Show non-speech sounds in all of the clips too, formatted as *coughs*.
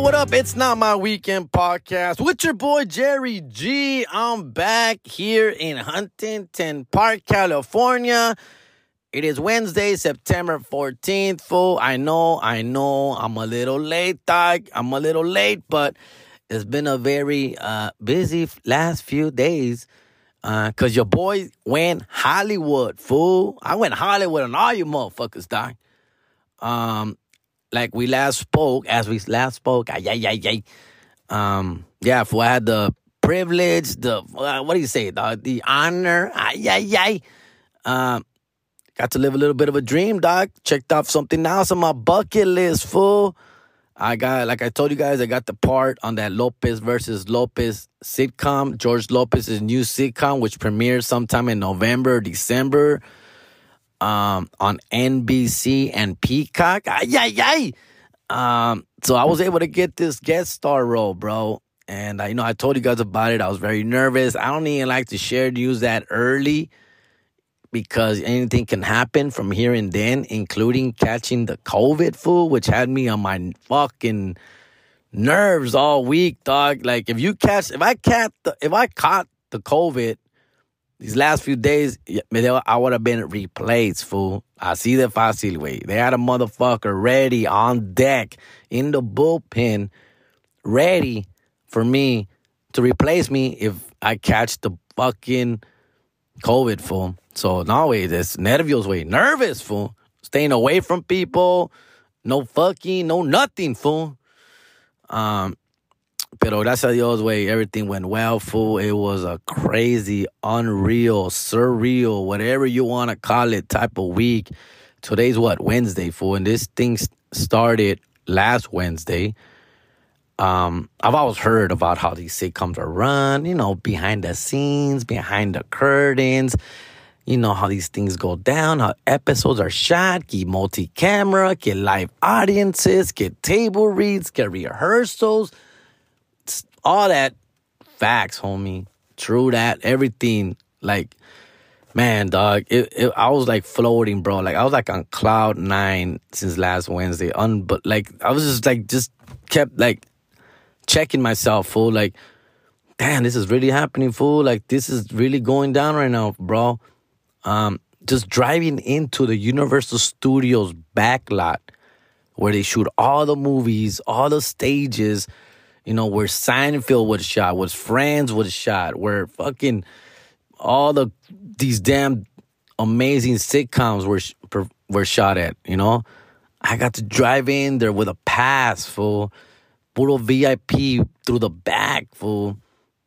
What up? It's not my weekend podcast with your boy Jerry G. I'm back here in Huntington Park, California. It is Wednesday, September 14th, fool. I know, I know, I'm a little late, dog. I'm a little late, but it's been a very uh, busy last few days. Uh, cause your boy went Hollywood, fool. I went Hollywood on all you motherfuckers, dog. Um, like we last spoke, as we last spoke, ay, ay, ay, ay. Um, yeah, fool, I had the privilege, the, uh, what do you say? The honor, ay, ay, ay. Um, got to live a little bit of a dream, dog. Checked off something else on my bucket list, fool. I got, like I told you guys, I got the part on that Lopez versus Lopez sitcom, George Lopez's new sitcom, which premieres sometime in November, December, um, on NBC and Peacock. Ay, ay. Um, so I was able to get this guest star role, bro. And I, you know, I told you guys about it. I was very nervous. I don't even like to share news that early because anything can happen from here and then, including catching the COVID flu, which had me on my fucking nerves all week, dog. Like if you catch, if I catch, the, if I caught the COVID these last few days, I would have been replaced, fool. Así de fácil, way. They had a motherfucker ready on deck in the bullpen, ready for me to replace me if I catch the fucking COVID, fool. So no, way, this nervios, way. Nervous, fool. Staying away from people. No fucking, no nothing, fool. Um, pero gracias a Dios, way, everything went well, fool. It was a crazy, unreal, surreal, whatever you want to call it, type of week. Today's what? Wednesday, fool. And this thing started last Wednesday. Um, I've always heard about how these sitcoms are run, you know, behind the scenes, behind the curtains, you know, how these things go down, how episodes are shot, get multi camera, get live audiences, get table reads, get rehearsals, all that facts, homie. True that, everything. Like, man, dog, it, it, I was like floating, bro. Like, I was like on cloud nine since last Wednesday. Un- but like, I was just like, just kept like, checking myself, fool. Like, damn, this is really happening, fool. Like, this is really going down right now, bro. Um, just driving into the Universal Studios backlot where they shoot all the movies, all the stages, you know, where Seinfeld was shot, where Friends was shot, where fucking all the these damn amazing sitcoms were were shot at, you know. I got to drive in there with a pass, fool puro VIP through the back, fool.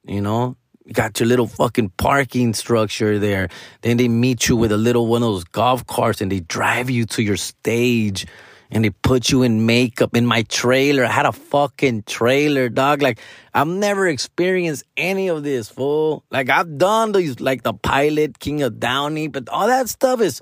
You know, you got your little fucking parking structure there. Then they meet you with a little one of those golf carts and they drive you to your stage and they put you in makeup in my trailer. I had a fucking trailer, dog. Like I've never experienced any of this, fool. Like I've done these, like the pilot, King of Downey, but all that stuff is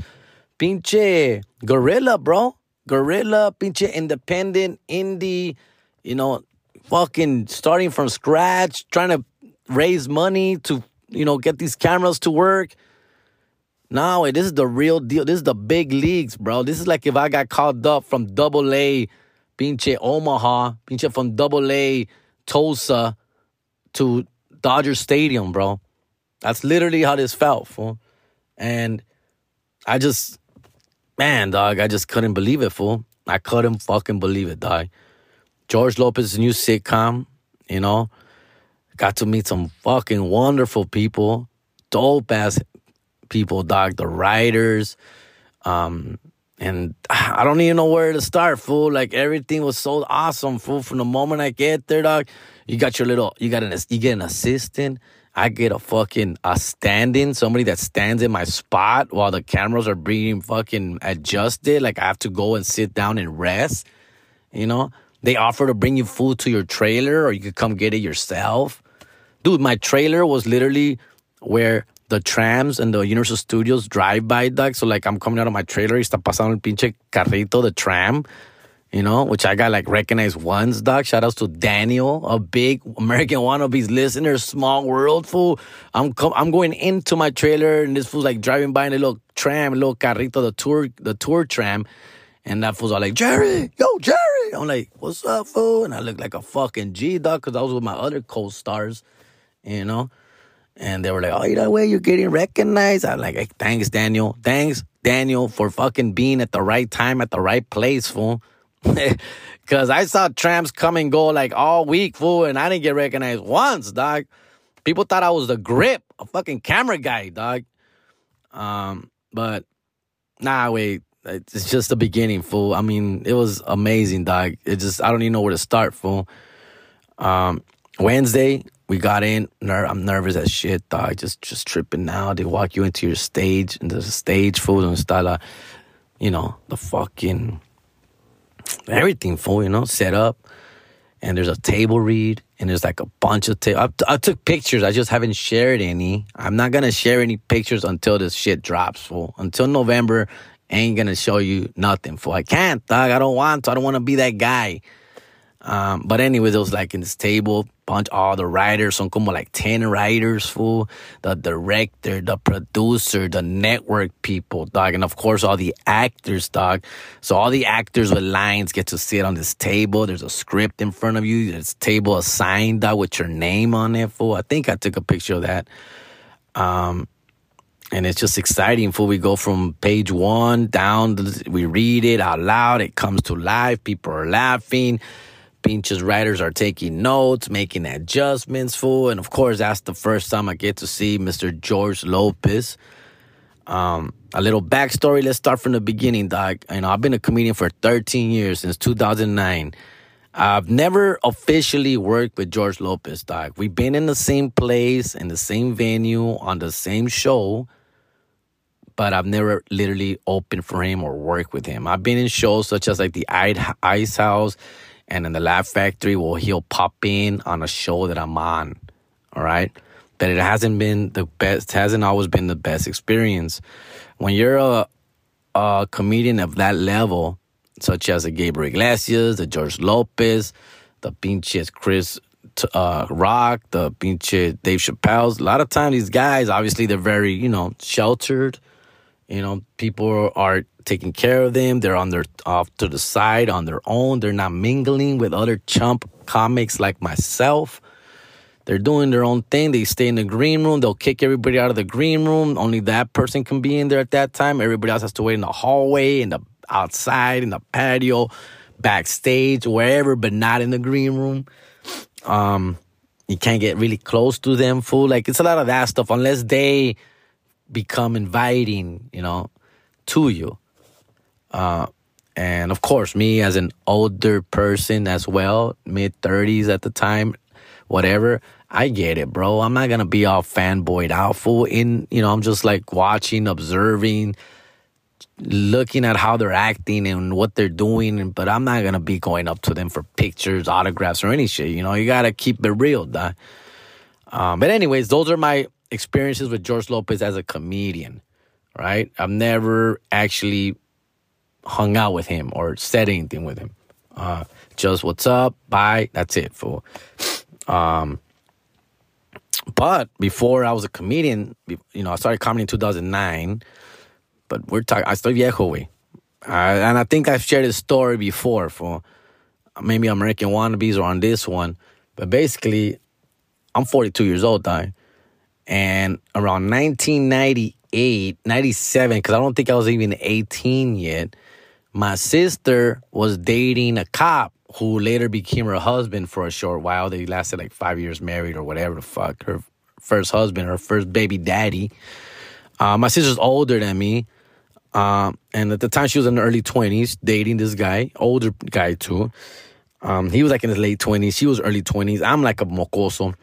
pinche guerrilla, bro. Guerrilla, pinche independent indie you know, fucking starting from scratch, trying to raise money to, you know, get these cameras to work. No, this is the real deal. This is the big leagues, bro. This is like if I got called up from double A, pinche Omaha, pinche from double A, Tulsa to Dodger Stadium, bro. That's literally how this felt, fool. And I just, man, dog, I just couldn't believe it, fool. I couldn't fucking believe it, dog. George Lopez's new sitcom, you know. Got to meet some fucking wonderful people, dope ass people, dog. The writers, um, and *sighs* I don't even know where to start, fool. Like everything was so awesome, fool. From the moment I get there, dog, you got your little, you got an, you get an assistant. I get a fucking a stand-in, somebody that stands in my spot while the cameras are being fucking adjusted. Like I have to go and sit down and rest, you know. They offer to bring you food to your trailer or you could come get it yourself. Dude, my trailer was literally where the trams and the Universal Studios drive by, dog. So, like, I'm coming out of my trailer está pasando el pinche carrito, the tram, you know, which I got like recognized once, dog. Shout outs to Daniel, a big American wannabes listener, small world fool. I'm com- I'm going into my trailer and this fool's like driving by in a little tram, a little carrito, the tour, the tour tram. And that fool's all like, Jerry, yo, Jerry, I'm like, what's up, fool? And I look like a fucking G, dog, because I was with my other co-stars, you know? And they were like, oh, you know what? You're getting recognized. I'm like, hey, thanks, Daniel. Thanks, Daniel, for fucking being at the right time at the right place, fool. *laughs* Because I saw tramps come and go like all week, fool, and I didn't get recognized once, dog. People thought I was the grip, a fucking camera guy, dog. Um, but nah, wait, it's just the beginning, fool. I mean, it was amazing, dog. It just I don't even know where to start, fool. Um, Wednesday we got in. Ner- I'm nervous as shit, dog. Just just tripping now. They walk you into your stage, and there's a stage, fool, and style, you know, the fucking everything, full, You know, set up, and there's a table read, and there's like a bunch of tables. I, I took pictures. I just haven't shared any. I'm not gonna share any pictures until this shit drops, fool. Until November, ain't gonna show you nothing for I can't, dog. I don't want to. I don't want to be that guy. Um, but anyway, it was like in this table, bunch all the writers, son como like 10 writers, fool. The director, the producer, the network people, dog. And of course, all the actors, dog. So all the actors with lines get to sit on this table. There's a script in front of you. There's table assigned, dog, with your name on it, fool. I think I took a picture of that. Um, and it's just exciting for we go from page one down we read it out loud it comes to life people are laughing pinches writers are taking notes making adjustments for and of course that's the first time i get to see mr george lopez um, a little backstory let's start from the beginning dog you know i've been a comedian for 13 years since 2009 I've never officially worked with George Lopez, dog. We've been in the same place, in the same venue, on the same show, but I've never literally opened for him or worked with him. I've been in shows such as like the Ice House and in the Laugh Factory where he'll pop in on a show that I'm on. All right. But it hasn't been the best, hasn't always been the best experience. When you're a, a comedian of that level, such as the Gabriel Iglesias, the George Lopez, the pinches Chris uh, Rock, the pinche Dave Chappelle's. A lot of times, these guys, obviously, they're very, you know, sheltered you know, people are taking care of them. They're on their off to the side on their own. They're not mingling with other chump comics like myself. They're doing their own thing. They stay in the green room. They'll kick everybody out of the green room. Only that person can be in there at that time. Everybody else has to wait in the hallway, in the outside, in the patio, backstage, wherever, but not in the green room. Um, you can't get really close to them, fool. Like it's a lot of that stuff unless they become inviting, you know, to you. Uh, and of course, me as an older person as well, mid 30s at the time, whatever, I get it, bro. I'm not gonna be all fanboyed out full in, you know, I'm just like watching, observing, looking at how they're acting and what they're doing, but I'm not gonna be going up to them for pictures, autographs, or any shit. You know, you gotta keep it real, dog. Um, but anyways, those are my experiences with George Lopez as a comedian, right? I've never actually hung out with him or said anything with him. Uh, just what's up, bye, that's it. For um, but before I was a comedian, you know, I started comedy in 2009. But we're talking, I started viejo way, and I think I've shared this story before for maybe American wannabes or on this one. But basically, I'm 42 years old, dying. And around 1998, 97, because I don't think I was even 18 yet, my sister was dating a cop who later became her husband for a short while. They lasted like five years married or whatever the fuck. Her first husband, her first baby daddy. Uh, my sister's older than me. Um, and at the time, she was in the early 20s dating this guy, older guy too. Um, he was like in his late 20s. She was early 20s. I'm like a mocoso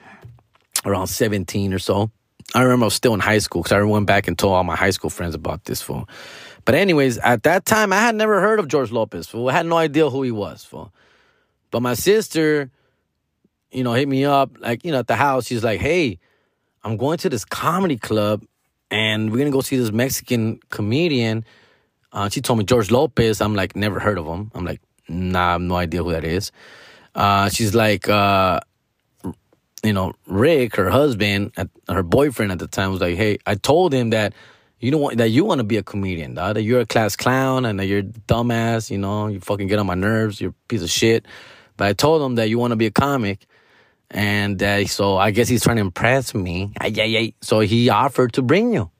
around 17 or so. I remember I was still in high school because I went back and told all my high school friends about this fool. But anyways, at that time, I had never heard of George Lopez. Fool. I had no idea who he was. Fool. But my sister, you know, hit me up like you know at the house. She's like, "Hey, I'm going to this comedy club, and we're gonna go see this Mexican comedian." Uh, she told me George Lopez. I'm like, never heard of him. I'm like, nah, I have no idea who that is. Uh, she's like, uh, you know, Rick, her husband, her boyfriend at the time, was like, "Hey, I told him that you don't want that you want to be a comedian, dog, that you're a class clown and that you're dumbass, you know, you fucking get on my nerves, you're a piece of shit. But I told him that you want to be a comic. And uh, so I guess he's trying to impress me. So he offered to bring you.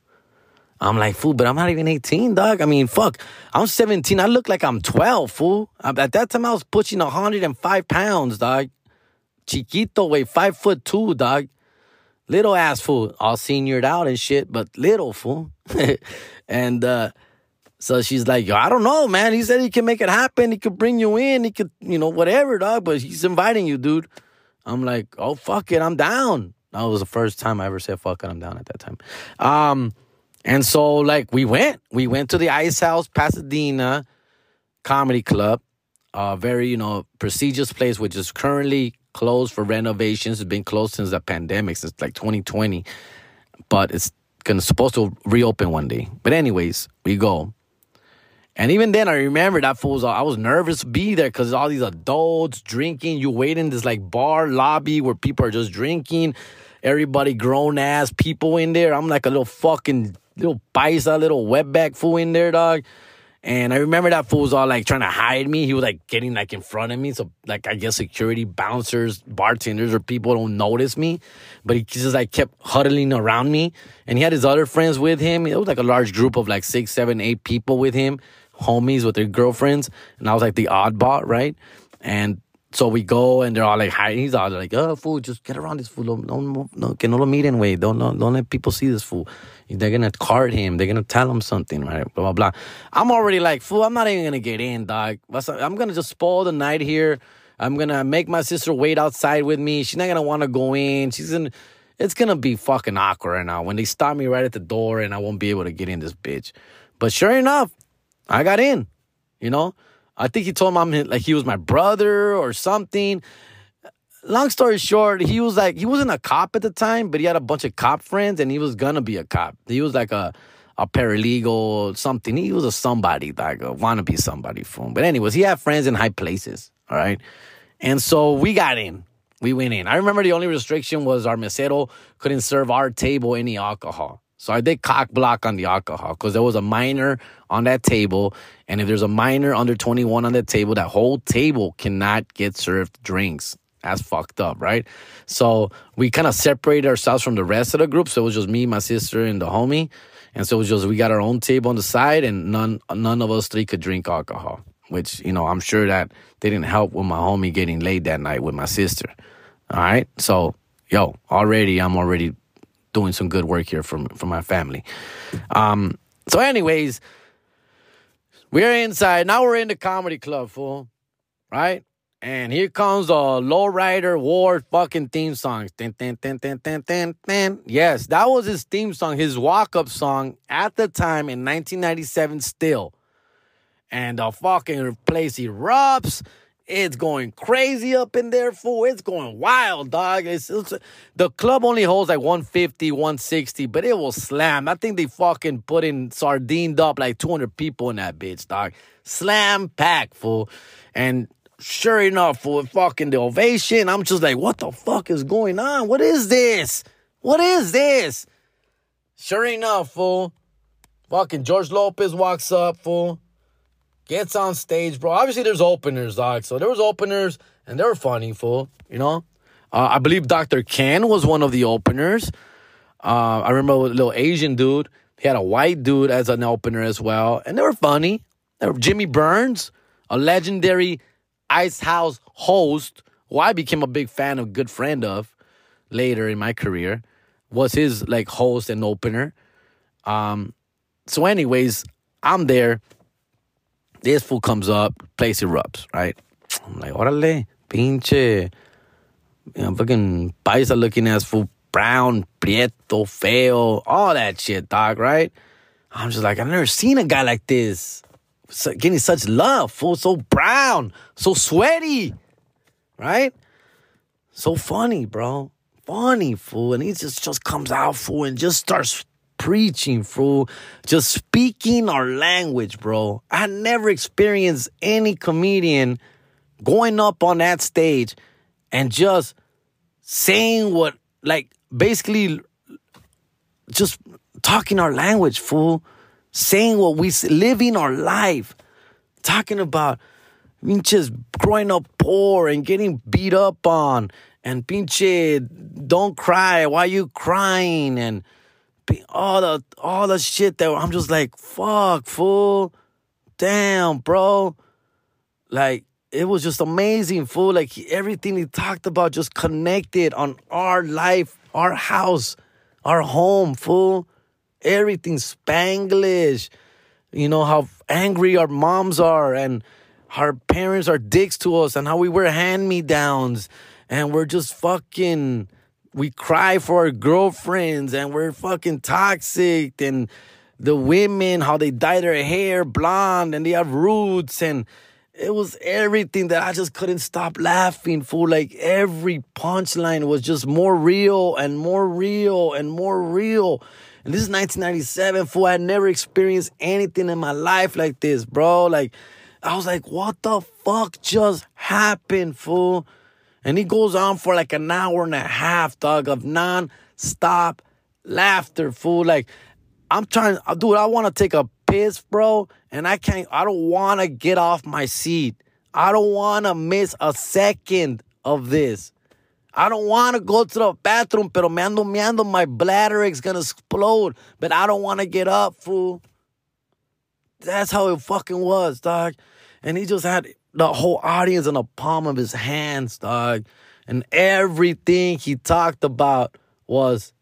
I'm like, fool, but I'm not even 18, dog. I mean, fuck. I'm 17. I look like I'm 12, fool. At that time, I was pushing 105 pounds, dog. Chiquito, wait, five foot two, dog. Little ass fool. All seniored out and shit, but little fool. *laughs* and uh, so she's like, Yo, I don't know, man. He said he can make it happen. He could bring you in. He could, you know, whatever, dog. But he's inviting you, dude. I'm like, oh, fuck it. I'm down. That was the first time I ever said fuck it. I'm down at that time. Um, and so, like, we went. We went to the Ice House Pasadena Comedy Club, a very, you know, prestigious place, which is currently closed for renovations. It's been closed since the pandemic, since like 2020. But it's gonna supposed to reopen one day. But anyways, we go. And even then, I remember that fools. I was nervous to be there because all these adults drinking. You wait in this like bar lobby where people are just drinking. Everybody grown ass people in there. I'm like a little fucking little paisa, little wetback fool in there, dog. And I remember that fool was all like trying to hide me. He was like getting like in front of me. So like I guess security bouncers, bartenders, or people don't notice me. But he just like kept huddling around me. And he had his other friends with him. It was like a large group of like six, seven, eight people with him, homies with their girlfriends. And I was like the oddball, right? And so we go and they're all like hiding. He's all like, "Oh, fool, just get around this fool. Don't, don't, don't, que no lo miren, way. Don't, don't, don't let people see this fool. They're gonna card him. They're gonna tell him something, right? Blah blah blah. I'm already like, fool. I'm not even gonna get in, dog. I'm gonna just spoil the night here. I'm gonna make my sister wait outside with me. She's not gonna want to go in. She's gonna. It's gonna be fucking awkward right now when they stop me right at the door and I won't be able to get in this bitch. But sure enough, I got in. You know. I think he told him like he was my brother or something. Long story short, he was like he wasn't a cop at the time, but he had a bunch of cop friends and he was gonna be a cop. He was like a a paralegal, or something. He was a somebody, like a wannabe somebody from. But anyways, he had friends in high places. All right. And so we got in. We went in. I remember the only restriction was our mesero couldn't serve our table any alcohol. So I did cock block on the alcohol because there was a minor on that table. And if there's a minor under 21 on that table, that whole table cannot get served drinks. That's fucked up, right? So we kind of separated ourselves from the rest of the group. So it was just me, my sister, and the homie. And so it was just we got our own table on the side, and none none of us three could drink alcohol. Which you know I'm sure that didn't help with my homie getting laid that night with my sister. All right, so yo, already I'm already doing some good work here for for my family. Um, so, anyways, we're inside now. We're in the comedy club, fool, right? And here comes the Lowrider War fucking theme song. Dun, dun, dun, dun, dun, dun, dun. Yes, that was his theme song, his walk up song at the time in 1997 still. And the fucking place erupts. It's going crazy up in there, fool. It's going wild, dog. It's, it's, the club only holds like 150, 160, but it will slam. I think they fucking put in sardined up like 200 people in that bitch, dog. Slam pack, fool. And sure enough, for fucking the ovation, I'm just like, what the fuck is going on? What is this? What is this? Sure enough, fool. Fucking George Lopez walks up, fool gets on stage, bro. Obviously, there's openers, dog. So there was openers, and they were funny, fool. You know, uh, I believe Dr. Ken was one of the openers. Uh, I remember a little Asian dude. He had a white dude as an opener as well, and they were funny. They were Jimmy Burns, a legendary Ice House host, who I became a big fan of, good friend of later in my career, was his like host and opener. Um, so, anyways, I'm there. This fool comes up, place erupts, right? I'm like, órale, pinche, you know, fucking paisa looking ass fool, brown, prieto, feo, all that shit, dog, right? I'm just like, I've never seen a guy like this. So, getting such love, fool, so brown, so sweaty, right? So funny, bro. Funny, fool. And he just, just comes out, fool, and just starts preaching, fool. Just speaking our language, bro. I never experienced any comedian going up on that stage and just saying what, like, basically just talking our language, fool. Saying what we living our life. Talking about just growing up poor and getting beat up on and pinche don't cry why you crying and all the all the shit that I'm just like fuck fool. Damn bro. Like it was just amazing fool. Like everything he talked about just connected on our life our house our home fool. Everything spanglish. You know how angry our moms are and our parents are dicks to us and how we wear hand me downs and we're just fucking we cry for our girlfriends and we're fucking toxic and the women how they dye their hair blonde and they have roots and it was everything that I just couldn't stop laughing for. Like every punchline was just more real and more real and more real. And this is 1997, fool. I never experienced anything in my life like this, bro. Like, I was like, what the fuck just happened, fool? And he goes on for like an hour and a half, dog, of non-stop laughter, fool. Like, I'm trying, uh, dude, I want to take a piss, bro, and I can't, I don't want to get off my seat. I don't want to miss a second of this. I don't want to go to the bathroom, pero me ando meando, my bladder is gonna explode, but I don't want to get up, fool. That's how it fucking was, dog. And he just had the whole audience in the palm of his hands, dog. And everything he talked about was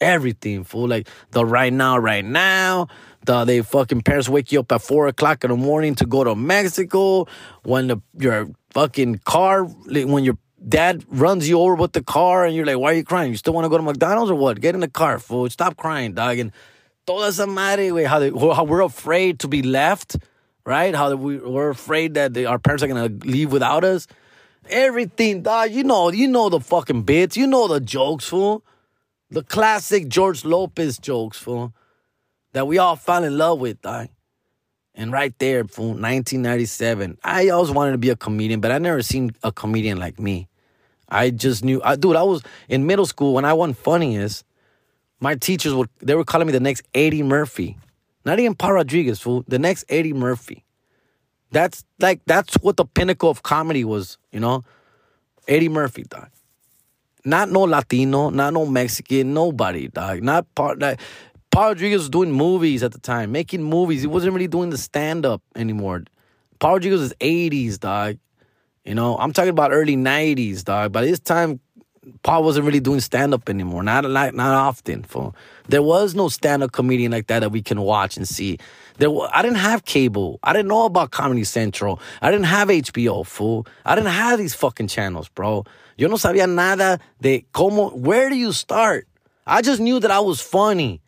everything, fool. Like the right now, right now. The they fucking parents wake you up at four o'clock in the morning to go to Mexico. When the your fucking car, when your dad runs you over with the car, and you're like, "Why are you crying? You still want to go to McDonald's or what? Get in the car, fool. Stop crying, dog." And toda esa madre, how they, how we're afraid to be left right? How we, we're afraid that they, our parents are gonna leave without us. Everything, dog. You know, you know the fucking bits. You know the jokes, fool. The classic George Lopez jokes, fool. That we all fell in love with, dog. And right there, fool, 1997. I always wanted to be a comedian, but I never seen a comedian like me. I just knew, I, dude. I was in middle school when I won funniest. My teachers would they were calling me the next Eddie Murphy. Not even Paul Rodriguez, fool. The next Eddie Murphy. That's like that's what the pinnacle of comedy was, you know? Eddie Murphy, dog. Not no Latino, not no Mexican, nobody, dog. Not part like Paul Rodriguez was doing movies at the time, making movies. He wasn't really doing the stand-up anymore. Paul Rodriguez was 80s, dog. You know, I'm talking about early 90s, dog. By this time, Paul wasn't really doing stand up anymore. Not not not often. For there was no stand up comedian like that that we can watch and see. There, I didn't have cable. I didn't know about Comedy Central. I didn't have HBO. Fool. I didn't have these fucking channels, bro. Yo no sabía nada de cómo. Where do you start? I just knew that I was funny.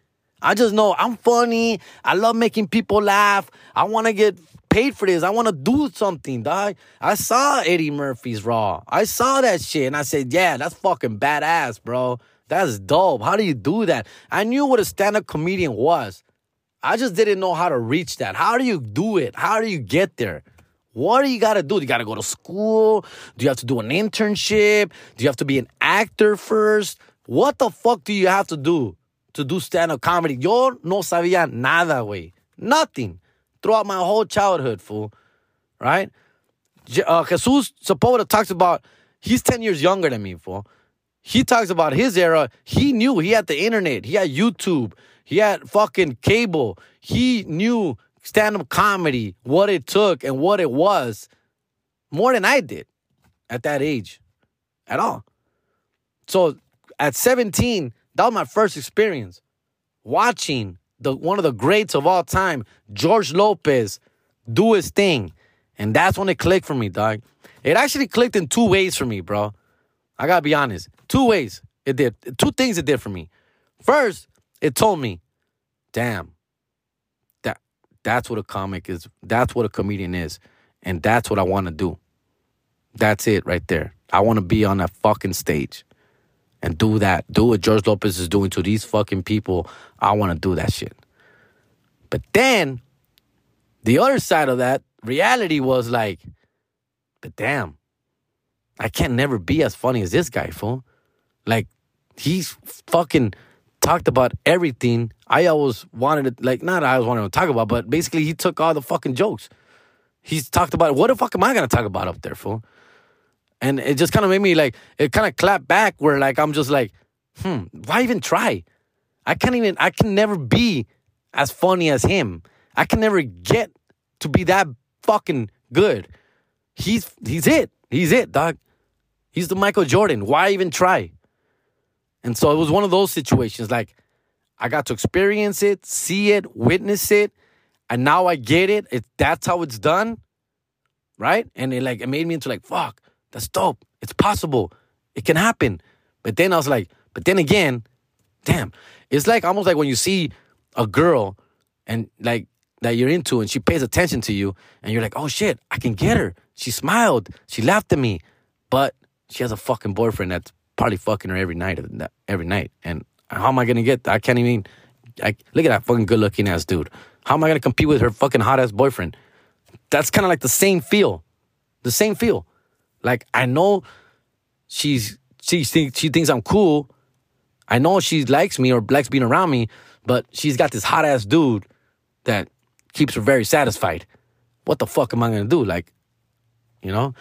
I just know I'm funny. I love making people laugh. I want to get paid for this. I want to do something, dog. I saw Eddie Murphy's Raw. I saw that shit and I said, yeah, that's fucking badass, bro. That's dope. How do you do that? I knew what a stand up comedian was. I just didn't know how to reach that. How do you do it? How do you get there? What do you got to do? Do you got to go to school? Do you have to do an internship? Do you have to be an actor first? What the fuck do you have to do to do stand up comedy? Yo no sabía nada, güey. Nothing throughout my whole childhood, fool. Right? Uh, Jesus Sepulveda talks about, he's 10 years younger than me, fool. He talks about his era. He knew he had the internet, he had YouTube, he had fucking cable. He knew stand up comedy, what it took and what it was more than I did at that age at all. So at 17, that was my first experience watching the one of the greats of all time, George Lopez, do his thing. And that's when it clicked for me, dog. It actually clicked in two ways for me, bro. I gotta be honest. Two ways it did. Two things it did for me. First, it told me, damn, that that's what a comic is. That's what a comedian is. And that's what I wanna do. That's it right there. I wanna be on that fucking stage and do that. Do what George Lopez is doing to these fucking people. I want to do that shit. But then the other side of that reality was like, but damn, I can't never be as funny as this guy, fool. Like, he's fucking talked about everything. I always wanted to, like, not I always wanted to talk about, but basically he took all the fucking jokes. He's talked about what the fuck am I gonna talk about up there, fool? And it just kind of made me like, it kind of clapped back where like I'm just like, hmm, why even try? I can't even, I can never be as funny as him. I can never get to be that fucking good. He's he's it. He's it, dog. He's the Michael Jordan. Why even try? And so it was one of those situations like I got to experience it, see it, witness it, and now I get it. It that's how it's done. Right? And it like it made me into like, fuck, that's dope. It's possible. It can happen. But then I was like, but then again, damn. It's like almost like when you see a girl and like that you're into and she pays attention to you and you're like, oh shit, I can get her. She smiled. She laughed at me. But she has a fucking boyfriend that's probably fucking her every night every night. And how am I gonna get that? I can't even I look at that fucking good looking ass dude. How am I gonna compete with her fucking hot ass boyfriend? That's kind of like the same feel. The same feel. Like I know she's she thinks she thinks I'm cool. I know she likes me or likes being around me, but she's got this hot ass dude that keeps her very satisfied. What the fuck am I gonna do? Like, you know,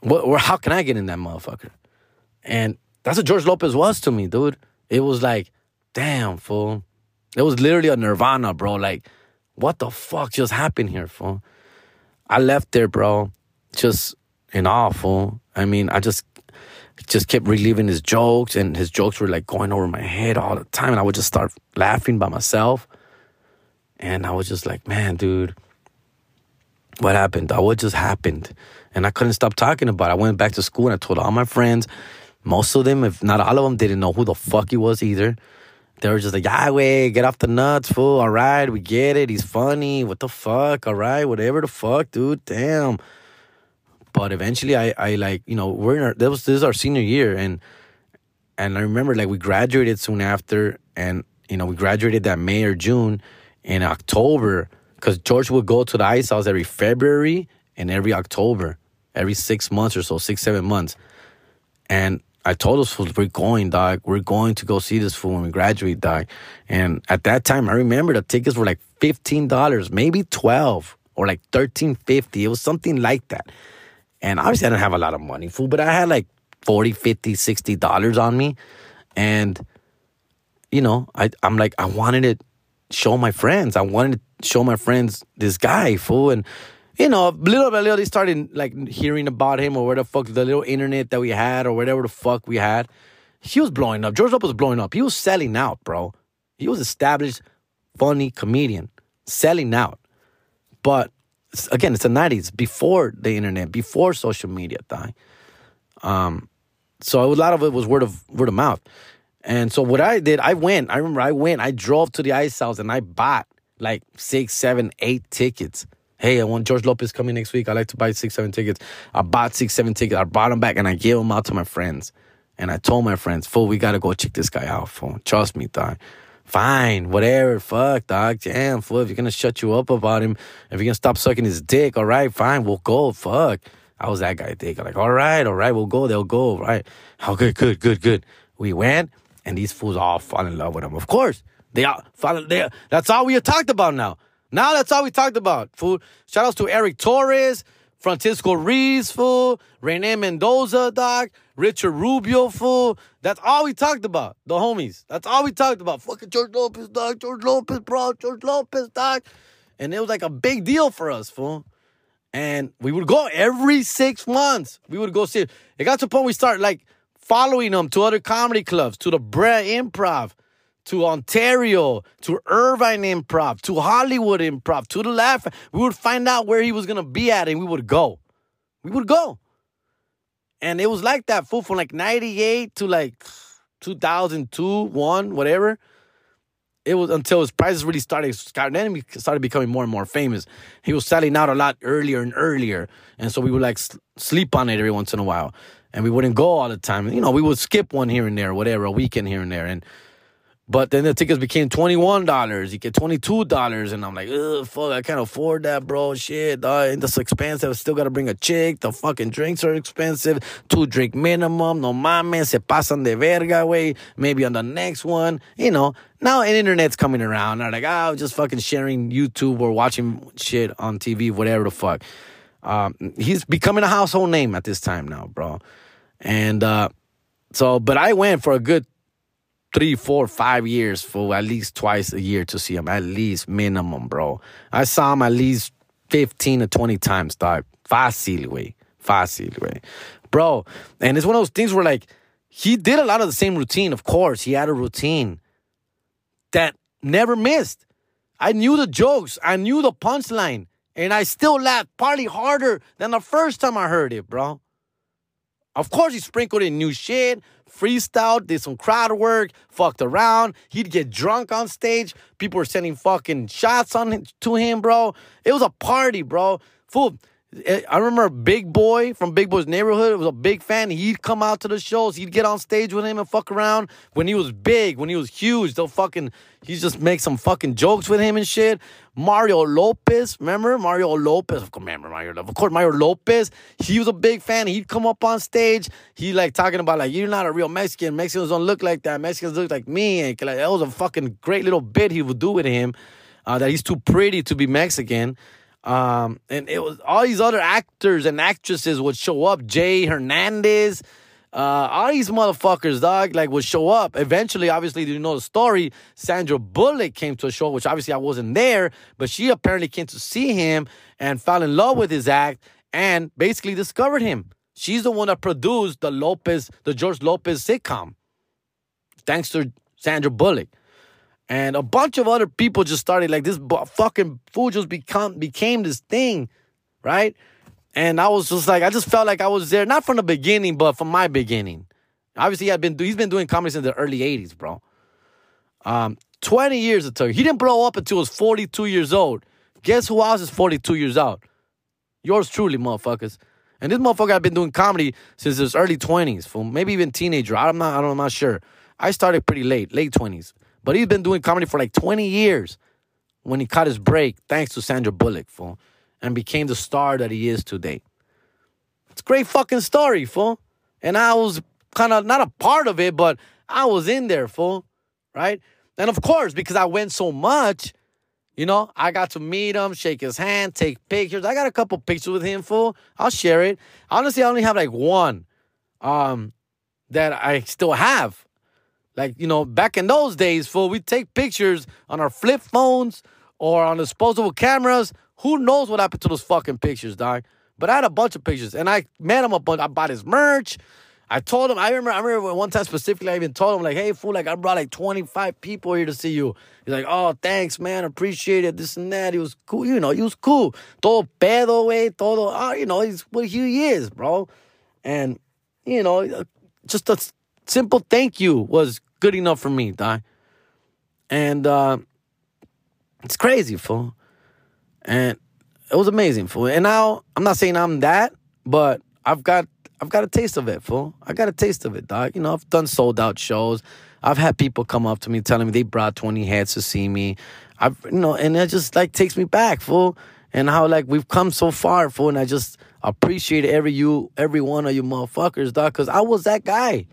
what or how can I get in that motherfucker? And that's what George Lopez was to me, dude. It was like, damn, fool. It was literally a nirvana, bro. Like, what the fuck just happened here, fool? I left there, bro, just awe, fool. I mean, I just just kept reliving his jokes, and his jokes were like going over my head all the time, and I would just start laughing by myself. And I was just like, man, dude, what happened? What just happened? And I couldn't stop talking about it. I went back to school and I told all my friends. Most of them, if not all of them, didn't know who the fuck he was either. They were just like, yeah, wait, get off the nuts, fool. All right, we get it. He's funny. What the fuck? All right, whatever the fuck, dude. Damn. But eventually, I, I like, you know, we're in our, that was, this is our senior year. And, and I remember like we graduated soon after. And, you know, we graduated that May or June in October because George would go to the ice house every February and every October, every six months or so, six, seven months. And I told those fools, we're going, dog. We're going to go see this fool when we graduate, dog. And at that time, I remember the tickets were like $15, maybe 12 or like thirteen fifty. It was something like that. And obviously, I didn't have a lot of money, fool, but I had like 40 50 $60 on me. And, you know, I, I'm like, I wanted to show my friends. I wanted to show my friends this guy, fool. And, you know, little by little, they started like hearing about him or where the fuck the little internet that we had or whatever the fuck we had. He was blowing up. George Lopez was blowing up. He was selling out, bro. He was established, funny comedian, selling out. But again, it's the 90s, before the internet, before social media, thing. Um, so a lot of it was word of word of mouth. And so what I did, I went. I remember I went. I drove to the ice house and I bought like six, seven, eight tickets. Hey, I want George Lopez coming next week. I like to buy six, seven tickets. I bought six, seven tickets. I bought them back and I gave them out to my friends. And I told my friends, fool, we gotta go check this guy out, fool. Trust me, dog. Fine, whatever, fuck, dog. Damn, fool, if you're gonna shut you up about him, if you're gonna stop sucking his dick, all right, fine, we'll go, fuck. I was that guy dick. Like, all right, all right, we'll go, they'll go, right. Oh, good, good, good, good. We went and these fools all fall in love with him. Of course, they all fall. They, that's all we talked about now. Now that's all we talked about. Fool. Shout outs to Eric Torres, Francisco Reese, fool, Rene Mendoza, doc, Richard Rubio, fool. That's all we talked about. The homies. That's all we talked about. Fucking George Lopez, doc. George Lopez, bro. George Lopez, doc. And it was like a big deal for us, fool. And we would go every six months. We would go see. It, got to the point we start like following them to other comedy clubs, to the Brea Improv, to Ontario, to Irvine Improv, to Hollywood Improv, to the Laugh. We would find out where he was gonna be at, and we would go. We would go, and it was like that fool from like '98 to like 2002, one, whatever. It was until his prices really started. Then he started becoming more and more famous. He was selling out a lot earlier and earlier, and so we would like sleep on it every once in a while and we wouldn't go all the time. You know, we would skip one here and there, whatever, a weekend here and there. And But then the tickets became $21. You get $22. And I'm like, ugh, fuck, I can't afford that, bro. Shit, uh, that's expensive. I still got to bring a chick. The fucking drinks are expensive. Two drink minimum. No mames, se pasan de verga, way. Maybe on the next one. You know, now an internet's coming around. I'm like, oh, just fucking sharing YouTube or watching shit on TV, whatever the fuck. Um, he's becoming a household name at this time now, bro. And uh, so, but I went for a good three, four, five years for at least twice a year to see him, at least minimum, bro. I saw him at least 15 to 20 times, dog. Fácil, way. Fácil, way. Bro, and it's one of those things where, like, he did a lot of the same routine, of course. He had a routine that never missed. I knew the jokes, I knew the punchline, and I still laughed probably harder than the first time I heard it, bro. Of course, he sprinkled in new shit, freestyled, did some crowd work, fucked around. He'd get drunk on stage. People were sending fucking shots on to him, bro. It was a party, bro. Fool. Eh, I remember Big Boy from Big Boy's neighborhood. Was a big fan. He'd come out to the shows. He'd get on stage with him and fuck around. When he was big, when he was huge, they'll fucking he just make some fucking jokes with him and shit. Mario Lopez, remember Mario Lopez? Of course, remember Mario. Lopez. Of course, Mario Lopez. He was a big fan. He'd come up on stage. He like talking about like you're not a real Mexican. Mexicans don't look like that. Mexicans look like me. And like that was a fucking great little bit he would do with him. Uh, that he's too pretty to be Mexican. Um, and it was all these other actors and actresses would show up. Jay Hernandez, uh, all these motherfuckers, dog, like would show up. Eventually, obviously, do you know the story. Sandra Bullock came to a show, which obviously I wasn't there, but she apparently came to see him and fell in love with his act and basically discovered him. She's the one that produced the Lopez, the George Lopez sitcom. Thanks to Sandra Bullock. And a bunch of other people just started like this fucking fool just become became this thing, right? And I was just like, I just felt like I was there, not from the beginning, but from my beginning. Obviously, I've been he's been doing comedy since the early 80s, bro. Um, 20 years it took. He didn't blow up until he was 42 years old. Guess who else is 42 years old? Yours truly, motherfuckers. And this motherfucker I've been doing comedy since his early 20s, from maybe even teenager. I'm not, I don't, I'm not sure. I started pretty late, late 20s. But he's been doing comedy for like 20 years when he caught his break, thanks to Sandra Bullock, fool, and became the star that he is today. It's a great fucking story, fool. And I was kind of not a part of it, but I was in there, fool, right? And of course, because I went so much, you know, I got to meet him, shake his hand, take pictures. I got a couple pictures with him, fool. I'll share it. Honestly, I only have like one um, that I still have. Like, you know, back in those days, fool, we take pictures on our flip phones or on disposable cameras. Who knows what happened to those fucking pictures, dog? But I had a bunch of pictures and I met him a bunch. I bought his merch. I told him, I remember, I remember one time specifically, I even told him, like, hey, fool, like, I brought like 25 people here to see you. He's like, oh, thanks, man, appreciate it, this and that. He was cool, you know, he was cool. Todo pedo, way, todo, oh, you know, he's what he is, bro. And, you know, just a simple thank you was good enough for me, die. And uh, it's crazy, fool. And it was amazing, fool. And now I'm not saying I'm that, but I've got I've got a taste of it, fool. I got a taste of it, dog. You know, I've done sold out shows. I've had people come up to me telling me they brought 20 heads to see me. I've you know, and it just like takes me back, fool. And how like we've come so far, fool. And I just appreciate every you, every one of you motherfuckers, dog. Cause I was that guy.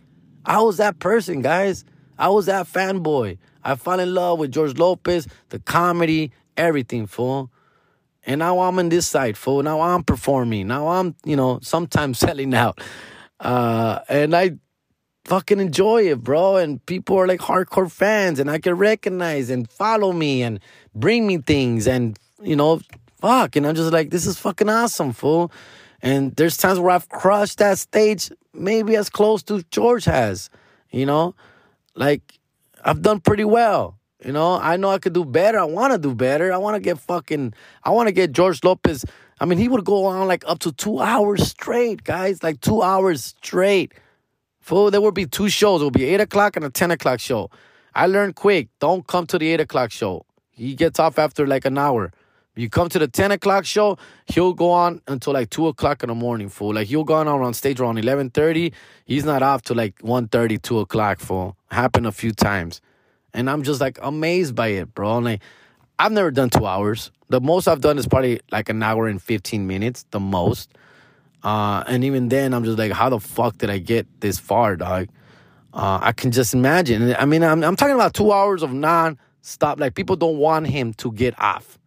I was that person, guys. I was that fanboy. I fell in love with George Lopez, the comedy, everything, fool. And now I'm on this side, fool. Now I'm performing. Now I'm, you know, sometimes *laughs* selling out. Uh, and I fucking enjoy it, bro. And people are like hardcore fans, and I can recognize and follow me and bring me things. And, you know, fuck. And I'm just like, this is fucking awesome, fool. And there's times where I've crushed that stage, maybe as close to George has, you know? Like, I've done pretty well. You know, I know I could do better. I want to do better. I want to get fucking, I want to get George Lopez. I mean, he would go on like up to two hours straight, guys, like two hours straight. Fool, there would be two shows. It would be eight o'clock and a 10 o'clock show. I learned quick. Don't come to the eight o'clock show. He gets off after like an hour. You come to the 10 o'clock show, he'll go on until like 2 o'clock in the morning, fool. Like he'll go on on stage around 11.30. He's not off till like 1.30, 2 o'clock, fool. Happened a few times. And I'm just like amazed by it, bro. And like, I've never done two hours. The most I've done is probably like an hour and 15 minutes, the most. Uh, and even then, I'm just like, how the fuck did I get this far, dog? Uh, I can just imagine. I mean, I'm, I'm talking about two hours of non-stop. Like people don't want him to get off.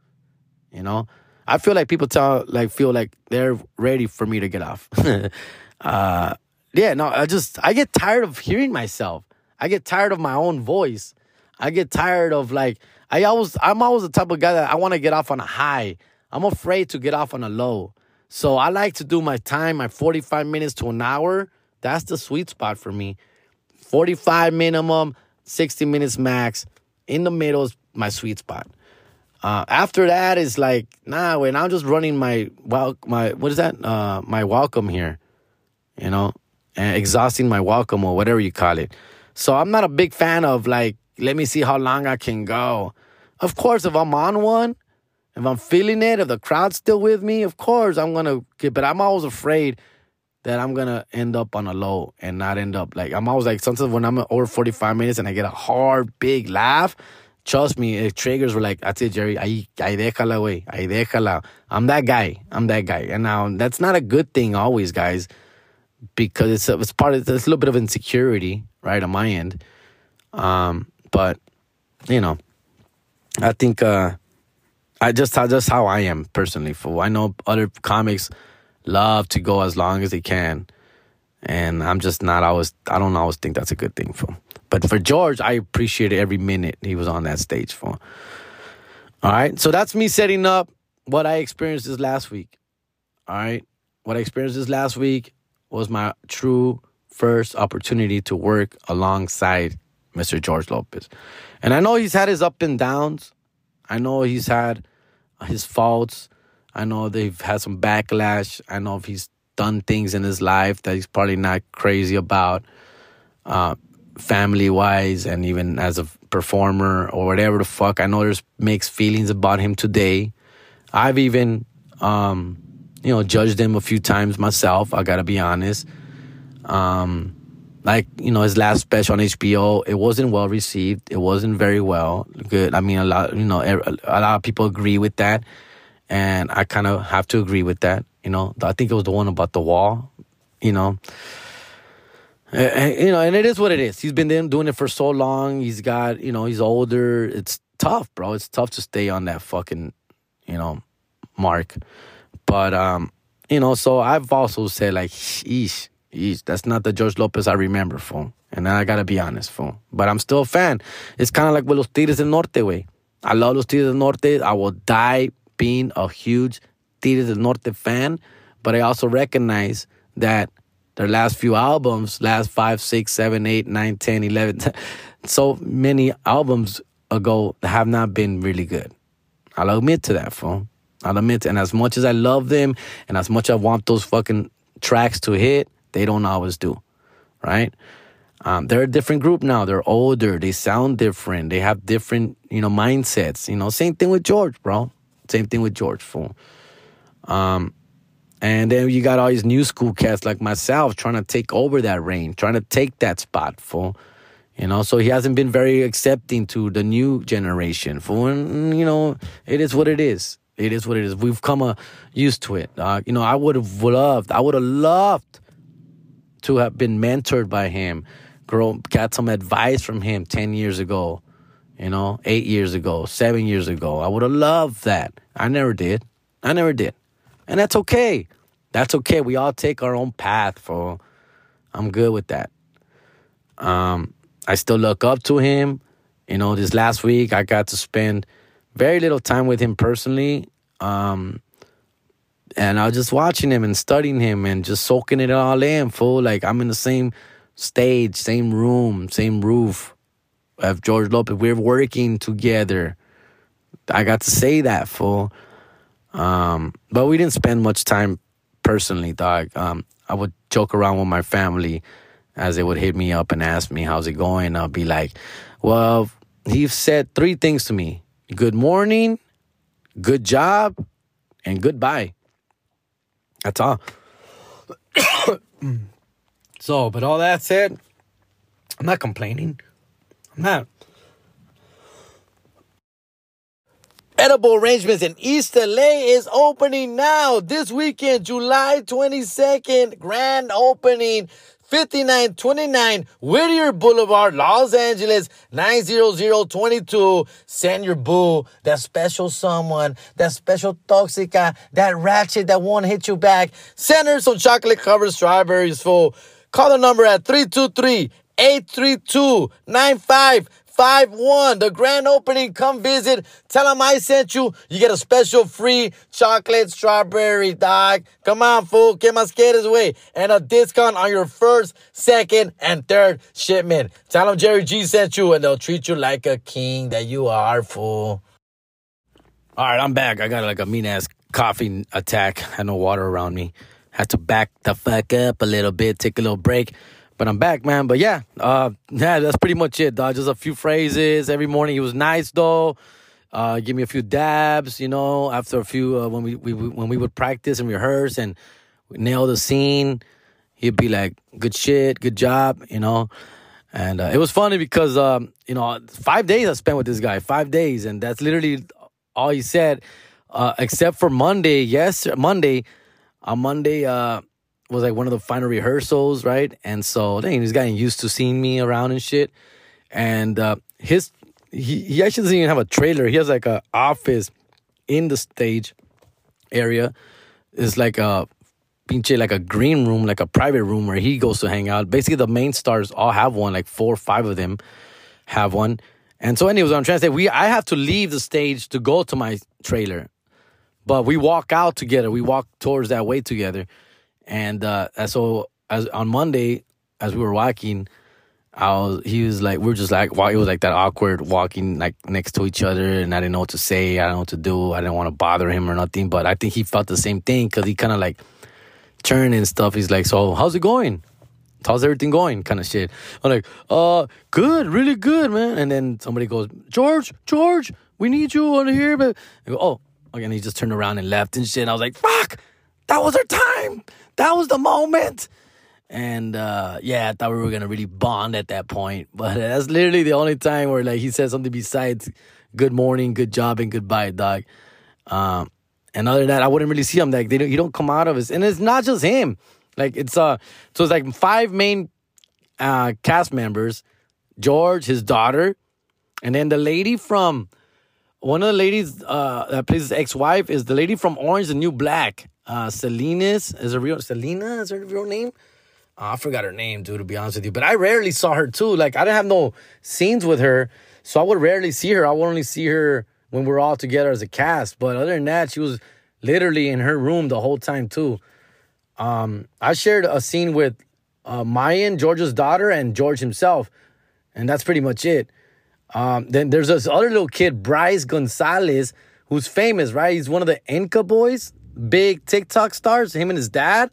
You know, I feel like people tell like feel like they're ready for me to get off. *laughs* uh, yeah, no, I just I get tired of hearing myself. I get tired of my own voice. I get tired of like I always I'm always the type of guy that I want to get off on a high. I'm afraid to get off on a low. So I like to do my time, my 45 minutes to an hour. That's the sweet spot for me. 45 minimum, 60 minutes max. In the middle is my sweet spot. Uh, after that is like, nah, when I'm just running my well, my what is that? Uh, my welcome here, you know, and exhausting my welcome or whatever you call it. So I'm not a big fan of like, let me see how long I can go. Of course, if I'm on one, if I'm feeling it, if the crowd's still with me, of course I'm gonna get. But I'm always afraid that I'm gonna end up on a low and not end up like I'm always like sometimes when I'm over 45 minutes and I get a hard big laugh. Trust me, if triggers were like, that's it, Jerry. Ahí, ahí déjala, güey. Ahí déjala. I'm that guy. I'm that guy. And now that's not a good thing always, guys, because it's it's part of it's a little bit of insecurity, right, on my end. Um, but you know, I think uh, I just just how I am personally. For I know other comics love to go as long as they can, and I'm just not always. I don't always think that's a good thing for. But for George, I appreciated every minute he was on that stage for. All right, so that's me setting up what I experienced this last week. All right, what I experienced this last week was my true first opportunity to work alongside Mr. George Lopez. And I know he's had his up and downs. I know he's had his faults. I know they've had some backlash. I know if he's done things in his life that he's probably not crazy about, uh, family wise, and even as a performer or whatever the fuck. I know there's mixed feelings about him today. I've even, um, you know, judged him a few times myself. I gotta be honest. Um, like you know his last special on HBO, it wasn't well received. It wasn't very well good. I mean, a lot you know a lot of people agree with that, and I kind of have to agree with that. You know, I think it was the one about the wall. You know, and, you know, and it is what it is. He's been doing it for so long. He's got you know he's older. It's tough, bro. It's tough to stay on that fucking you know mark. But um, you know, so I've also said like, sheesh He's, that's not the George Lopez I remember, fool. And I gotta be honest, fool. But I'm still a fan. It's kind of like with Los Tigres del Norte, way. I love Los Tigres del Norte. I will die being a huge Tigres del Norte fan. But I also recognize that their last few albums, last five, six, seven, eight, nine, ten, eleven, *laughs* so many albums ago have not been really good. I'll admit to that, fool. I'll admit and as much as I love them and as much as I want those fucking tracks to hit, they don't always do, right? Um, they're a different group now. They're older. They sound different. They have different, you know, mindsets. You know, same thing with George, bro. Same thing with George, fool. Um, and then you got all these new school cats like myself trying to take over that reign, trying to take that spot, fool. You know, so he hasn't been very accepting to the new generation. And, you know, it is what it is. It is what it is. We've come uh, used to it. Uh, you know, I would have loved, I would have loved to have been mentored by him, grow, got some advice from him 10 years ago, you know, eight years ago, seven years ago. I would have loved that. I never did. I never did. And that's okay. That's okay. We all take our own path, for I'm good with that. Um, I still look up to him. You know, this last week I got to spend very little time with him personally. Um, and I was just watching him and studying him and just soaking it all in, fool. Like I'm in the same stage, same room, same roof of George Lopez. We're working together. I got to say that, fool. Um, but we didn't spend much time personally, dog. Um, I would joke around with my family as they would hit me up and ask me, how's it going? I'll be like, well, he said three things to me good morning, good job, and goodbye. That's all. *coughs* so, but all that said, I'm not complaining. I'm not. Edible Arrangements in East LA is opening now this weekend, July 22nd. Grand opening. 5929 Whittier Boulevard, Los Angeles, 90022. Send your boo, that special someone, that special toxica, that ratchet that won't hit you back. Send her some chocolate covered strawberries, fool. Call the number at 323 832 five one. The grand opening. Come visit. Tell them I sent you. You get a special free chocolate strawberry dog. Come on, fool. Get my skaters away. And a discount on your first, second, and third shipment. Tell them Jerry G sent you and they'll treat you like a king that you are, fool. All right, I'm back. I got like a mean ass coughing attack. Had no water around me. Had to back the fuck up a little bit, take a little break. But I'm back, man. But yeah, uh, yeah, that's pretty much it, dog. Just a few phrases every morning. He was nice though. Uh, give me a few dabs, you know. After a few, uh, when we, we when we would practice and rehearse and nail the scene, he'd be like, "Good shit, good job," you know. And uh, it was funny because um, you know, five days I spent with this guy, five days, and that's literally all he said, uh, except for Monday. Yes, Monday. On Monday, uh, was like one of the final rehearsals, right? And so dang, he's getting used to seeing me around and shit. And uh, his he, he actually doesn't even have a trailer. He has like a office in the stage area. It's like a pinche like a green room, like a private room where he goes to hang out. Basically, the main stars all have one, like four or five of them have one. And so, anyways, I'm trying to say we I have to leave the stage to go to my trailer, but we walk out together. We walk towards that way together. And uh, so as on Monday, as we were walking, I was he was like we are just like it was like that awkward walking like next to each other, and I didn't know what to say, I didn't know what to do, I didn't want to bother him or nothing. But I think he felt the same thing because he kind of like turned and stuff. He's like, "So how's it going? How's everything going?" Kind of shit. I'm like, "Uh, good, really good, man." And then somebody goes, "George, George, we need you over here." But I go, "Oh." Again, he just turned around and left and shit. And I was like, "Fuck, that was our time." That was the moment. And uh, yeah, I thought we were gonna really bond at that point, *laughs* but that's literally the only time where like he said something besides "good morning," "good job," and "goodbye, dog." Um, and other than that, I wouldn't really see him. Like they don't, you don't come out of his, and it's not just him. Like it's uh, so it's like five main uh cast members: George, his daughter, and then the lady from one of the ladies uh that plays his ex-wife is the lady from Orange the New Black uh, Salinas is a real Selena is her real name. Oh, I forgot her name, dude. To be honest with you, but I rarely saw her too. Like I didn't have no scenes with her, so I would rarely see her. I would only see her when we are all together as a cast. But other than that, she was literally in her room the whole time too. Um, I shared a scene with uh, Mayan, George's daughter, and George himself, and that's pretty much it. Um, then there's this other little kid, Brice Gonzalez, who's famous, right? He's one of the Enky Boys big TikTok stars, him and his dad.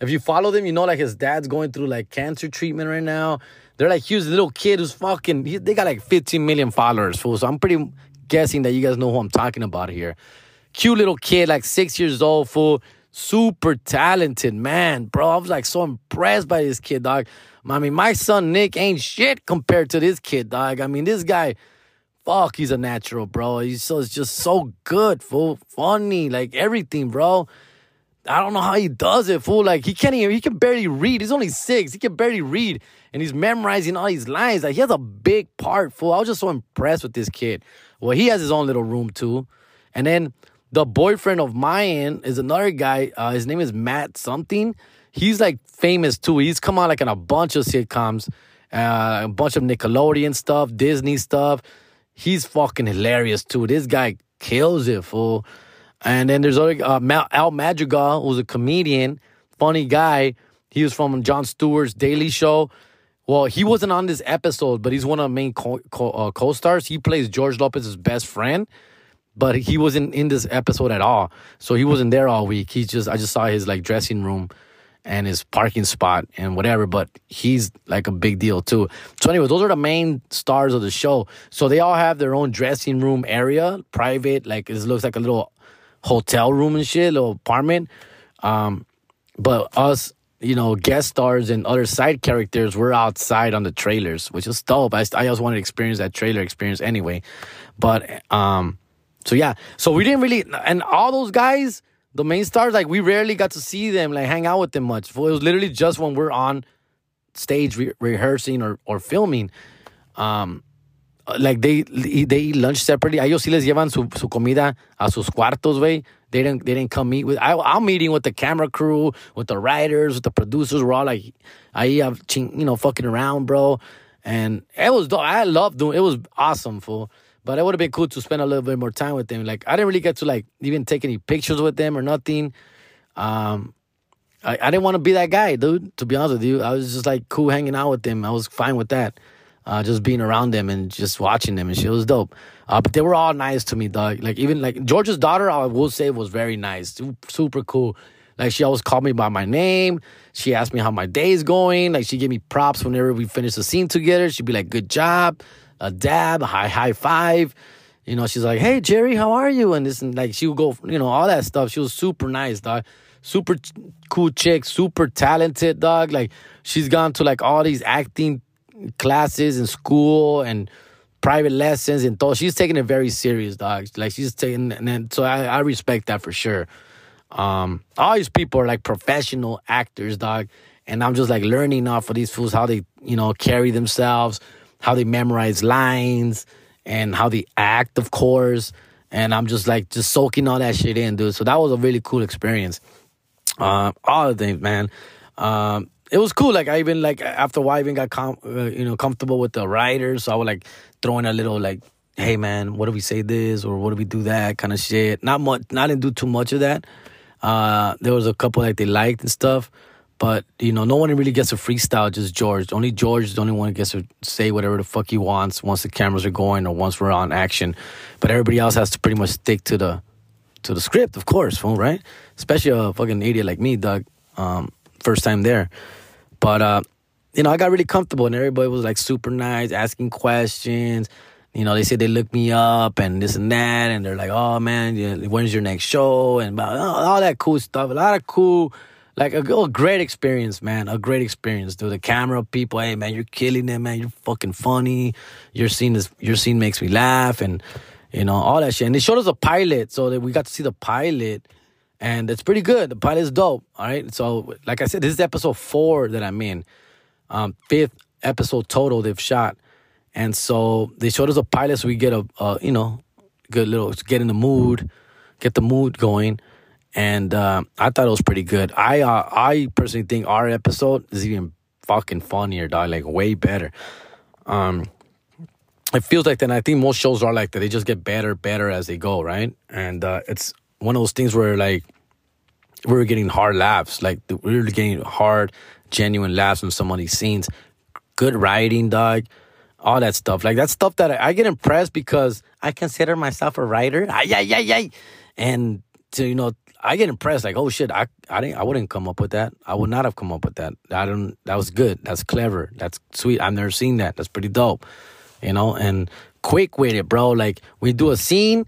If you follow them, you know like his dad's going through like cancer treatment right now. They're like, a little kid who's fucking, he, they got like 15 million followers, fool. So I'm pretty guessing that you guys know who I'm talking about here. Cute little kid, like six years old, fool. Super talented, man. Bro, I was like so impressed by this kid, dog. I mean, my son Nick ain't shit compared to this kid, dog. I mean, this guy fuck, he's a natural, bro. He's so it's just so good, fool. Funny, like everything, bro. I don't know how he does it, fool. Like he can't even he can barely read. He's only six. He can barely read. And he's memorizing all these lines. Like he has a big part, fool. I was just so impressed with this kid. Well, he has his own little room too. And then the boyfriend of Mayan is another guy. Uh, his name is Matt something. He's like famous too. He's come out like in a bunch of sitcoms, uh, a bunch of Nickelodeon stuff, Disney stuff. He's fucking hilarious too. This guy kills it, fool. And then there's uh, Al Madrigal, who's a comedian, funny guy. He was from Jon Stewart's Daily Show. Well, he wasn't on this episode, but he's one of the main co- co- uh, co-stars. He plays George Lopez's best friend, but he wasn't in this episode at all. So he wasn't there all week. He just I just saw his like dressing room and his parking spot and whatever, but he's like a big deal too. So, anyway, those are the main stars of the show. So, they all have their own dressing room area, private, like it looks like a little hotel room and shit, little apartment. Um, but us, you know, guest stars and other side characters were outside on the trailers, which is dope. I, I always wanted to experience that trailer experience anyway. But, um, so yeah, so we didn't really, and all those guys, the main stars, like we rarely got to see them, like hang out with them much. It was literally just when we're on stage re- rehearsing or, or filming. Um, like they they eat lunch separately. A ellos sí les llevan su, su comida a sus cuartos, way. They didn't they didn't come meet with. I, I'm meeting with the camera crew, with the writers, with the producers. We're all like, I have you know fucking around, bro. And it was I loved doing. It was awesome, fool. But it would have been cool to spend a little bit more time with them. Like I didn't really get to like even take any pictures with them or nothing. Um, I, I didn't want to be that guy, dude. To be honest with you, I was just like cool hanging out with them. I was fine with that uh, just being around them and just watching them and shit was dope. Uh, but they were all nice to me, dog. Like even like George's daughter, I will say was very nice, super cool. Like she always called me by my name. She asked me how my day is going. Like she gave me props whenever we finished the scene together. She'd be like, "Good job," a dab, a high high five. You know, she's like, "Hey Jerry, how are you?" And this and like she would go, you know, all that stuff. She was super nice, dog. Super cool chick, super talented, dog. Like she's gone to like all these acting classes in school and private lessons and all. She's taking it very serious, dog. Like she's taking, and then, so I, I respect that for sure. Um, all these people are like professional actors, dog, and I'm just like learning off of these fools how they, you know, carry themselves, how they memorize lines, and how they act, of course. And I'm just like just soaking all that shit in, dude. So that was a really cool experience. Uh, all the things, man. Um, it was cool. Like I even like after a while, I even got com- uh, you know comfortable with the writers. So I would like throw in a little like, hey man, what do we say this or what do we do that kind of shit. Not much. Not didn't do too much of that. Uh, there was a couple like they liked and stuff, but you know no one really gets a freestyle. Just George. Only George is the only one who gets to say whatever the fuck he wants once the cameras are going or once we're on action. But everybody else has to pretty much stick to the to the script, of course, right? Especially a fucking idiot like me, Doug. Um, first time there. But uh, you know, I got really comfortable, and everybody was like super nice, asking questions. You know, they said they looked me up and this and that, and they're like, "Oh man, when's your next show?" and all that cool stuff. A lot of cool, like a, a great experience, man. A great experience. To the camera people, hey man, you're killing it, man. You're fucking funny. Your scene is your scene makes me laugh, and you know all that shit. And they showed us a pilot, so that we got to see the pilot and it's pretty good. The pilot is dope. All right. So, like I said, this is episode four that I'm in. Um, fifth episode total they've shot, and so they showed us a pilot, so we get a, a you know, good little get in the mood, get the mood going, and uh, I thought it was pretty good. I uh, I personally think our episode is even fucking funnier, dog. Like way better. Um, it feels like that. And I think most shows are like that. They just get better, better as they go, right? And uh, it's one of those things where like we were getting hard laughs, like we were getting hard, genuine laughs from some of these scenes. Good writing, dog, all that stuff. Like that stuff that I, I get impressed because I consider myself a writer. Yeah, yeah, yeah. And to you know, I get impressed. Like, oh shit, I I didn't I wouldn't come up with that. I would not have come up with that. I don't. That was good. That's clever. That's sweet. I've never seen that. That's pretty dope. You know, and quick with it, bro. Like we do a scene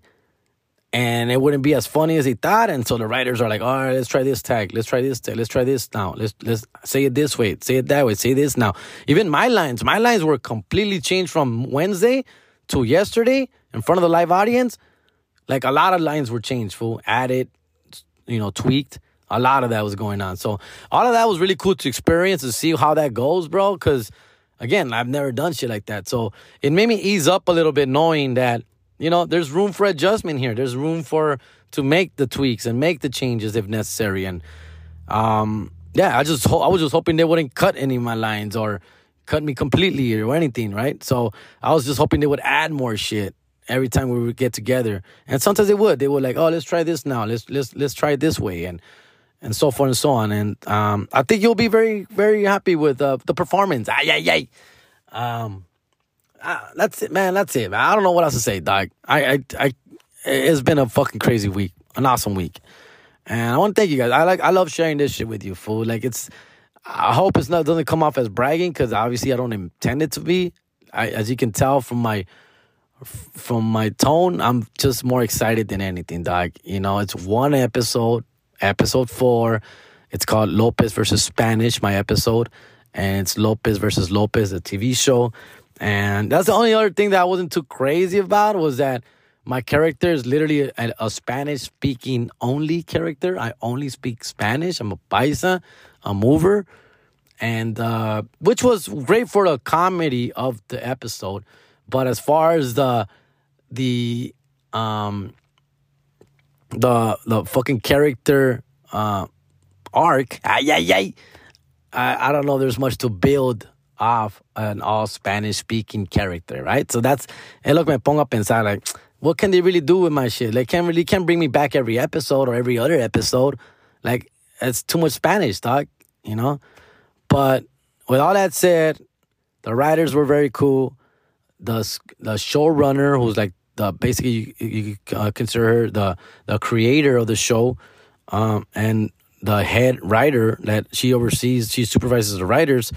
and it wouldn't be as funny as he thought. And so the writers are like, all right, let's try this tag. Let's try this tag. Let's try this now. Let's let's say it this way. Say it that way. Say this now. Even my lines, my lines were completely changed from Wednesday to yesterday in front of the live audience. Like a lot of lines were changed, fool. Added, you know, tweaked. A lot of that was going on. So all of that was really cool to experience and see how that goes, bro. Cause again, I've never done shit like that. So it made me ease up a little bit knowing that you know, there's room for adjustment here. There's room for to make the tweaks and make the changes if necessary. And um, yeah, I just ho- I was just hoping they wouldn't cut any of my lines or cut me completely or anything, right? So I was just hoping they would add more shit every time we would get together. And sometimes they would. They would like, oh, let's try this now. Let's let's let's try it this way and and so forth and so on. And um, I think you'll be very very happy with uh, the performance. Ay ay ay. Um, uh, that's it, man. That's it, man. I don't know what else to say, dog. I, I, I, it's been a fucking crazy week, an awesome week, and I want to thank you guys. I like, I love sharing this shit with you, fool. Like, it's, I hope it's not doesn't come off as bragging because obviously I don't intend it to be. I, as you can tell from my, from my tone, I'm just more excited than anything, dog. You know, it's one episode, episode four. It's called Lopez versus Spanish, my episode, and it's Lopez versus Lopez, a TV show. And that's the only other thing that I wasn't too crazy about was that my character is literally a, a Spanish speaking only character. I only speak Spanish. I'm a paisa, a mover, and uh, which was great for the comedy of the episode. But as far as the the um the the fucking character uh arc, ay, ay, ay, I, I don't know. There's much to build off an all Spanish speaking character, right? So that's and look, me pongo a pensar like what can they really do with my shit? They can't really can't bring me back every episode or every other episode. Like it's too much Spanish, dog. You know. But with all that said, the writers were very cool. The the showrunner, who's like the basically you, you uh, consider her the the creator of the show, um, and the head writer that she oversees, she supervises the writers.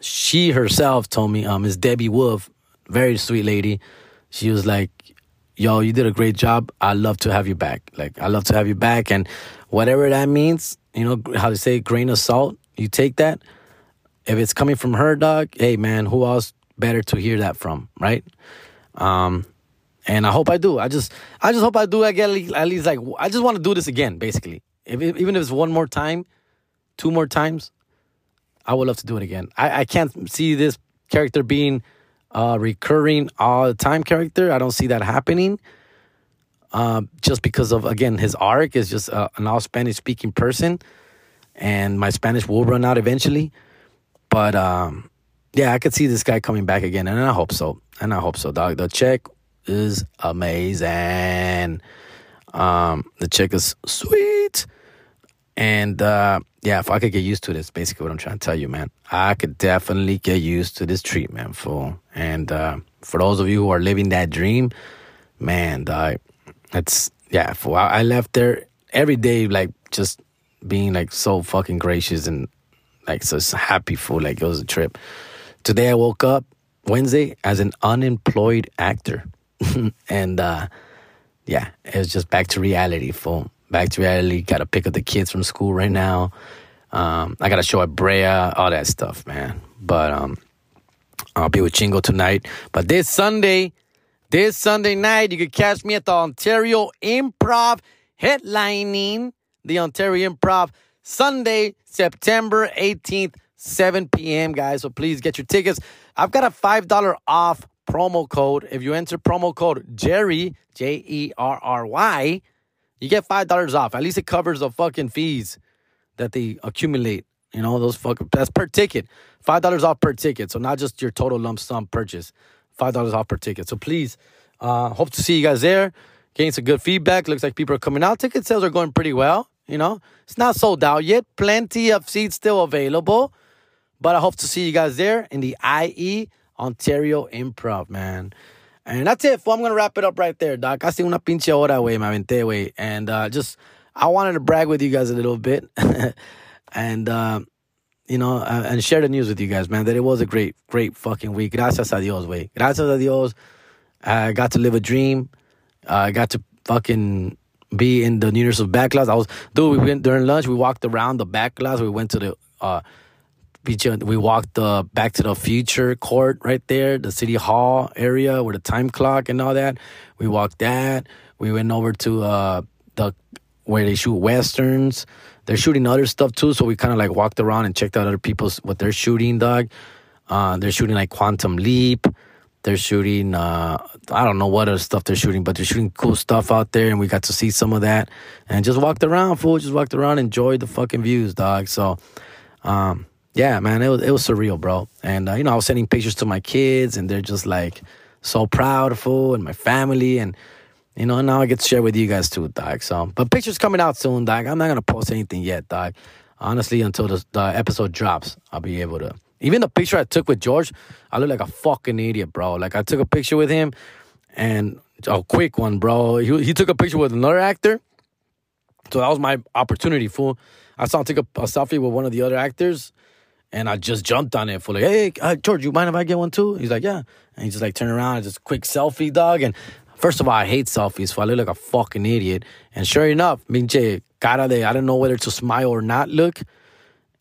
She herself told me, um, is Debby Wolfe, very sweet lady. She was like, yo, you did a great job. I love to have you back. Like, I love to have you back. And whatever that means, you know, how to say grain of salt, you take that. If it's coming from her, dog, hey, man, who else better to hear that from, right? Um, and I hope I do. I just, I just hope I do. I get at least like, I just want to do this again, basically. If, even if it's one more time, two more times, I would love to do it again. I, I can't see this character being uh, recurring all the time character. I don't see that happening. Uh, just because of again his arc is just uh, an all Spanish speaking person, and my Spanish will run out eventually. But um, yeah, I could see this guy coming back again, and I hope so. And I hope so, dog. The check is amazing. Um, the check is sweet, and uh, yeah, if I could get used to this, basically what I'm trying to tell you, man. I could definitely get used to this treatment, fool. And uh, for those of you who are living that dream, man, dog, yeah. Fool. I, I left there every day, like just being like so fucking gracious and like so happy, fool. Like it was a trip. Today I woke up Wednesday as an unemployed actor, *laughs* and uh, yeah, it was just back to reality, fool back to reality. Got to pick up the kids from school right now. Um, I got to show at Brea, all that stuff, man. But um, I'll be with Chingo tonight. But this Sunday, this Sunday night, you can catch me at the Ontario Improv headlining the Ontario Improv Sunday, September 18th, 7 p.m., guys. So please get your tickets. I've got a $5 off promo code. If you enter promo code Jerry, J E R R Y, you get five dollars off. At least it covers the fucking fees that they accumulate. You know, those fucking that's per ticket. Five dollars off per ticket. So not just your total lump sum purchase. Five dollars off per ticket. So please, uh, hope to see you guys there. Getting some good feedback. Looks like people are coming out. Ticket sales are going pretty well. You know, it's not sold out yet. Plenty of seats still available. But I hope to see you guys there in the IE Ontario Improv, man. And that's it. I'm going to wrap it up right there, Doc. Casi una pinche hora, güey. Me aventé, güey. And uh, just, I wanted to brag with you guys a little bit. *laughs* and, uh, you know, uh, and share the news with you guys, man, that it was a great, great fucking week. Gracias a Dios, güey. Gracias a Dios. I got to live a dream. I got to fucking be in the Universal Backlot. I was, dude, we went during lunch, we walked around the Backlot. We went to the, uh, we walked uh, back to the future court right there, the city hall area with the time clock and all that. We walked that. We went over to uh, the where they shoot westerns. They're shooting other stuff too, so we kind of like walked around and checked out other people's what they're shooting. Dog, uh, they're shooting like Quantum Leap. They're shooting uh, I don't know what other stuff they're shooting, but they're shooting cool stuff out there, and we got to see some of that. And just walked around, fool. Just walked around, enjoyed the fucking views, dog. So. Um, yeah, man, it was it was surreal, bro. And uh, you know, I was sending pictures to my kids, and they're just like so proudful, and my family, and you know, and now I get to share with you guys too, dog. So, but pictures coming out soon, dog. I'm not gonna post anything yet, dog. Honestly, until the, the episode drops, I'll be able to. Even the picture I took with George, I look like a fucking idiot, bro. Like I took a picture with him, and a quick one, bro. He he took a picture with another actor, so that was my opportunity, fool. I saw him take a, a selfie with one of the other actors and I just jumped on it for like, hey, uh, George, you mind if I get one too? He's like, yeah. And he just like turned around, just quick selfie, dog. And first of all, I hate selfies, so I look like a fucking idiot. And sure enough, pinche cara de, I don't know whether to smile or not look.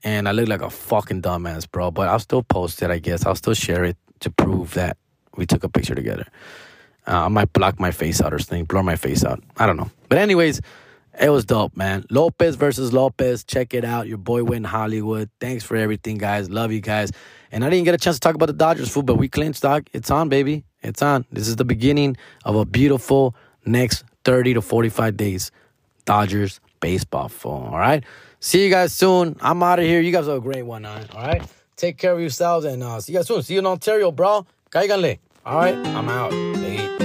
And I look like a fucking dumbass, bro. But I'll still post it, I guess. I'll still share it to prove that we took a picture together. Uh, I might block my face out or something, blur my face out. I don't know. But anyways, it was dope, man. Lopez versus Lopez. Check it out. Your boy went Hollywood. Thanks for everything, guys. Love you guys. And I didn't get a chance to talk about the Dodgers food, but we clinched, dog. It's on, baby. It's on. This is the beginning of a beautiful next 30 to 45 days. Dodgers baseball full. All right. See you guys soon. I'm out of here. You guys have a great one. All right. Take care of yourselves and uh, see you guys soon. See you in Ontario, bro. All right. I'm out.